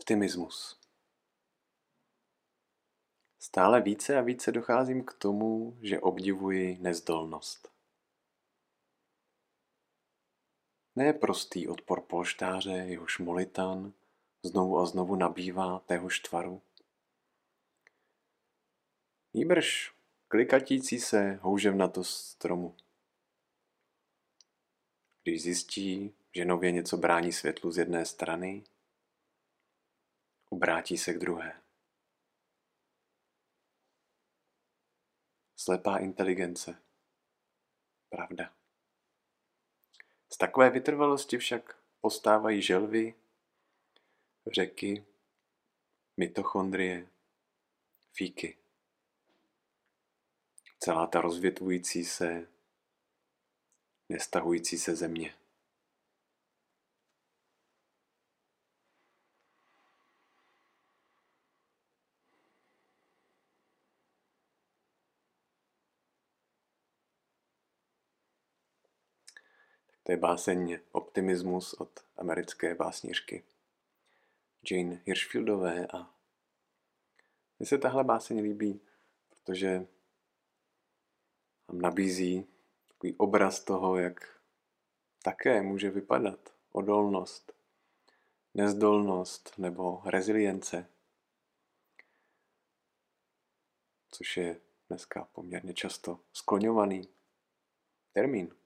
Optimismus. Stále více a více docházím k tomu, že obdivuji nezdolnost. Ne prostý odpor polštáře, jehož molitan znovu a znovu nabývá téhož tvaru. Nýbrž klikatící se houževnatost stromu. Když zjistí, že nově něco brání světlu z jedné strany, obrátí se k druhé. Slepá inteligence. Pravda. Z takové vytrvalosti však postávají želvy, řeky, mitochondrie, fíky. Celá ta rozvětvující se, nestahující se země. To je báseň Optimismus od americké básnířky Jane Hirschfieldové a mně se tahle báseň líbí, protože nám nabízí takový obraz toho, jak také může vypadat odolnost, nezdolnost nebo rezilience, což je dneska poměrně často skloňovaný termín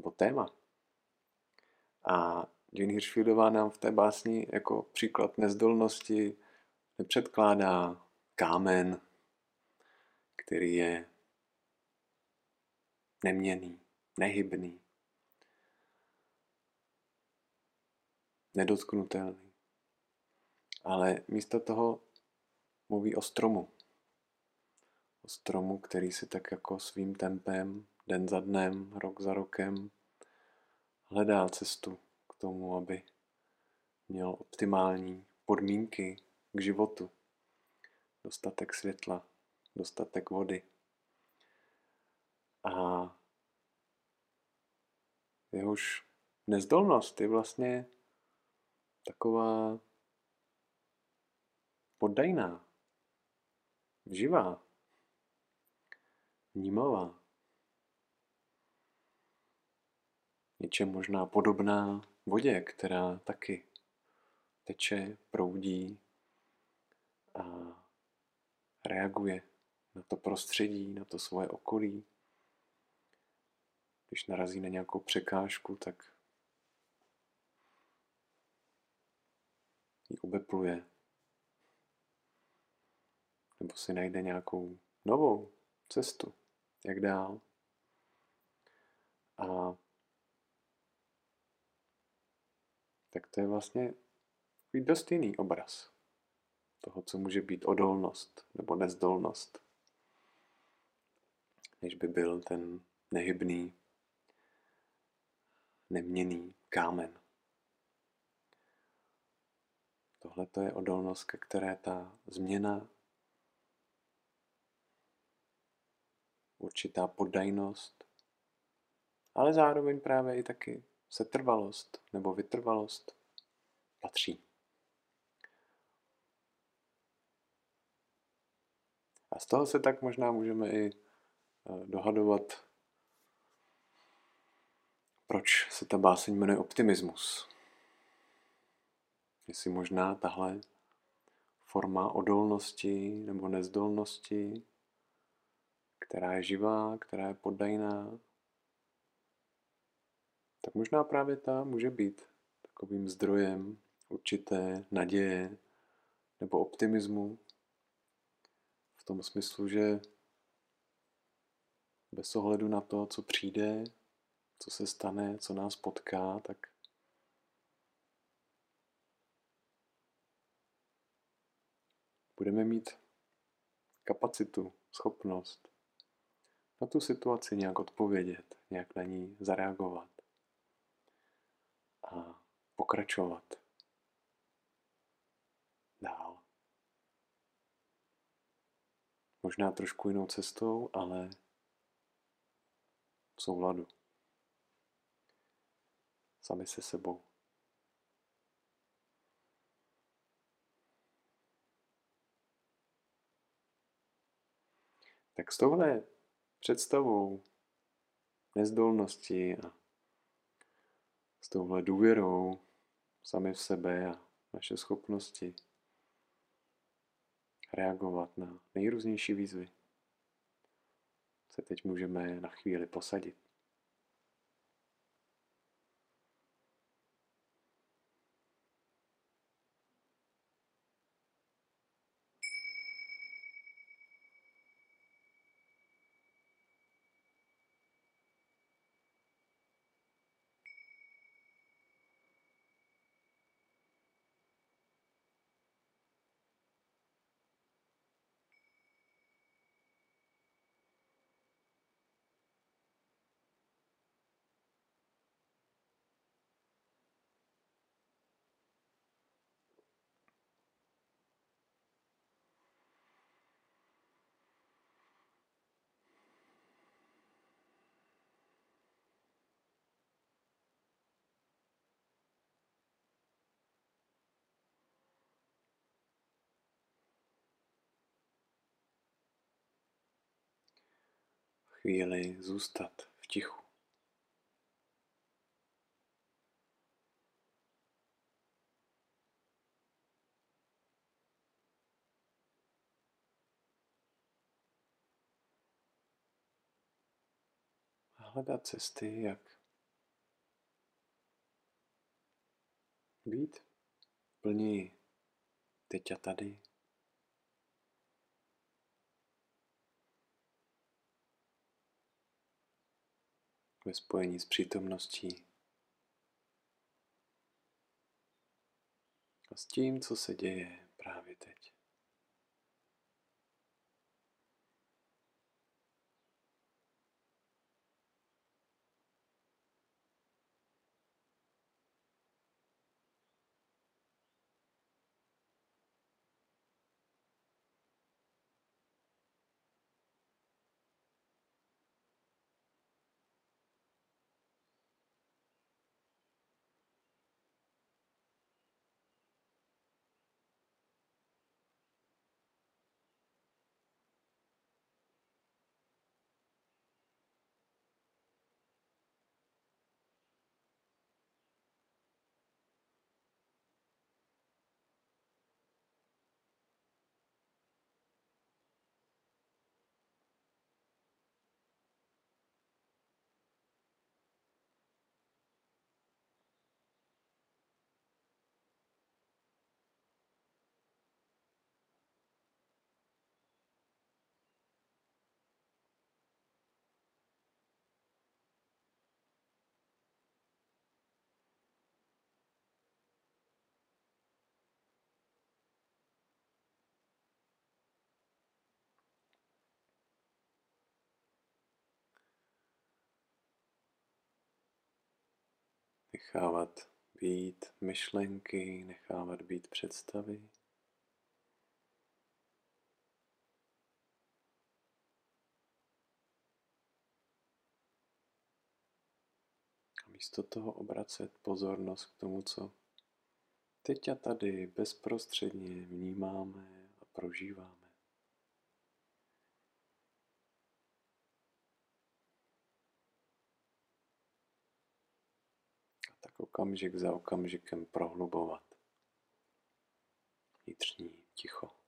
nebo téma. A Jane Hirschfieldová nám v té básni jako příklad nezdolnosti nepředkládá kámen, který je neměný, nehybný, nedotknutelný. Ale místo toho mluví o stromu. O stromu, který si tak jako svým tempem den za dnem, rok za rokem hledá cestu k tomu, aby měl optimální podmínky k životu. Dostatek světla, dostatek vody. A jehož nezdolnost je vlastně taková poddajná, živá, vnímavá. Něčem možná podobná vodě, která taky teče, proudí a reaguje na to prostředí, na to svoje okolí. Když narazí na nějakou překážku, tak ji obepluje. Nebo si najde nějakou novou cestu, jak dál. A tak to je vlastně dost jiný obraz toho, co může být odolnost nebo nezdolnost, než by byl ten nehybný, neměný kámen. Tohle to je odolnost, ke které ta změna, určitá poddajnost, ale zároveň právě i taky setrvalost nebo vytrvalost patří. A z toho se tak možná můžeme i eh, dohadovat, proč se ta báseň jmenuje optimismus. Jestli možná tahle forma odolnosti nebo nezdolnosti, která je živá, která je poddajná, tak možná právě ta může být takovým zdrojem určité naděje nebo optimismu v tom smyslu, že bez ohledu na to, co přijde, co se stane, co nás potká, tak budeme mít kapacitu, schopnost na tu situaci nějak odpovědět, nějak na ní zareagovat a pokračovat dál. Možná trošku jinou cestou, ale v souladu. Sami se sebou. Tak s touhle představou nezdolnosti a s touhle důvěrou sami v sebe a naše schopnosti reagovat na nejrůznější výzvy se teď můžeme na chvíli posadit. Chvíli zůstat v tichu. Hledat cesty, jak být plněji teď a tady. Ve spojení s přítomností a s tím, co se děje právě teď. Nechávat být myšlenky, nechávat být představy. A místo toho obracet pozornost k tomu, co teď a tady bezprostředně vnímáme a prožíváme. Okamžik za okamžikem prohlubovat vnitřní ticho.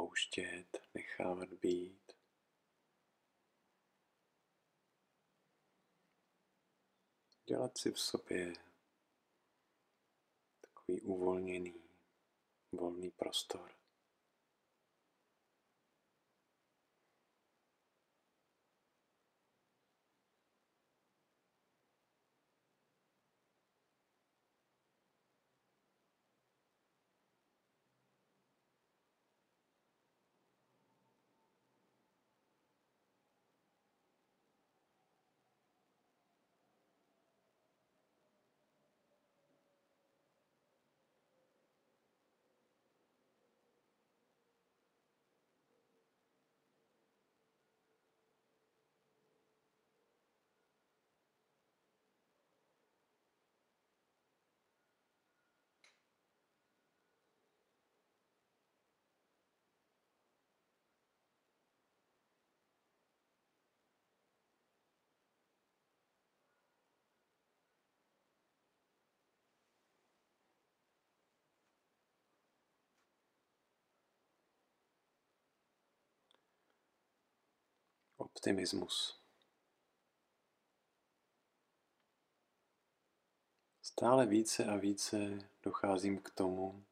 Pouštět, nechávat být. Dělat si v sobě takový uvolněný, volný prostor. Optimismus. Stále více a více docházím k tomu,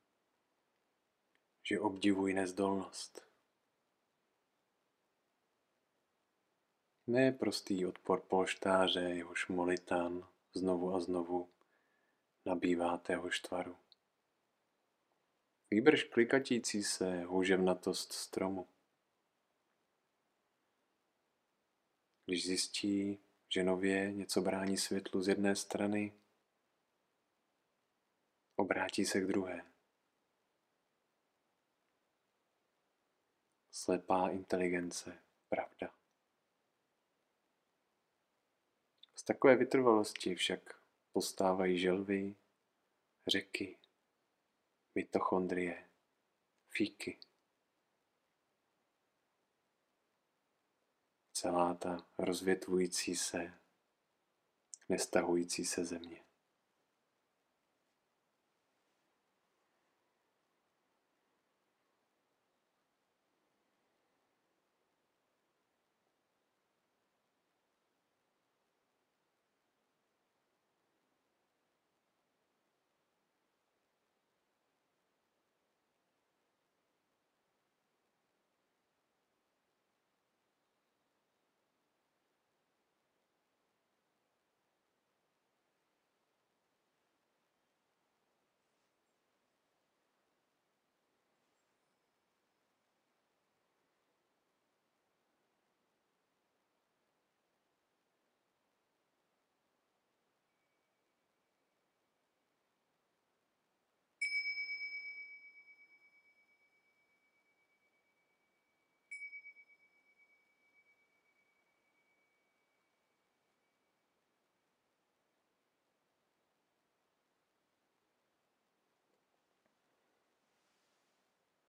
že obdivuji nezdolnost. Ne prostý odpor polštáře, jehož molitán znovu a znovu nabývá téhož tvaru. Výbrž klikatící se houževnatost stromu. Když zjistí, že nově něco brání světlu z jedné strany, obrátí se k druhé. Slepá inteligence, pravda. Z takové vytrvalosti však postávají želvy, řeky, mitochondrie, fíky. Celá ta rozvětvující se, nestahující se země.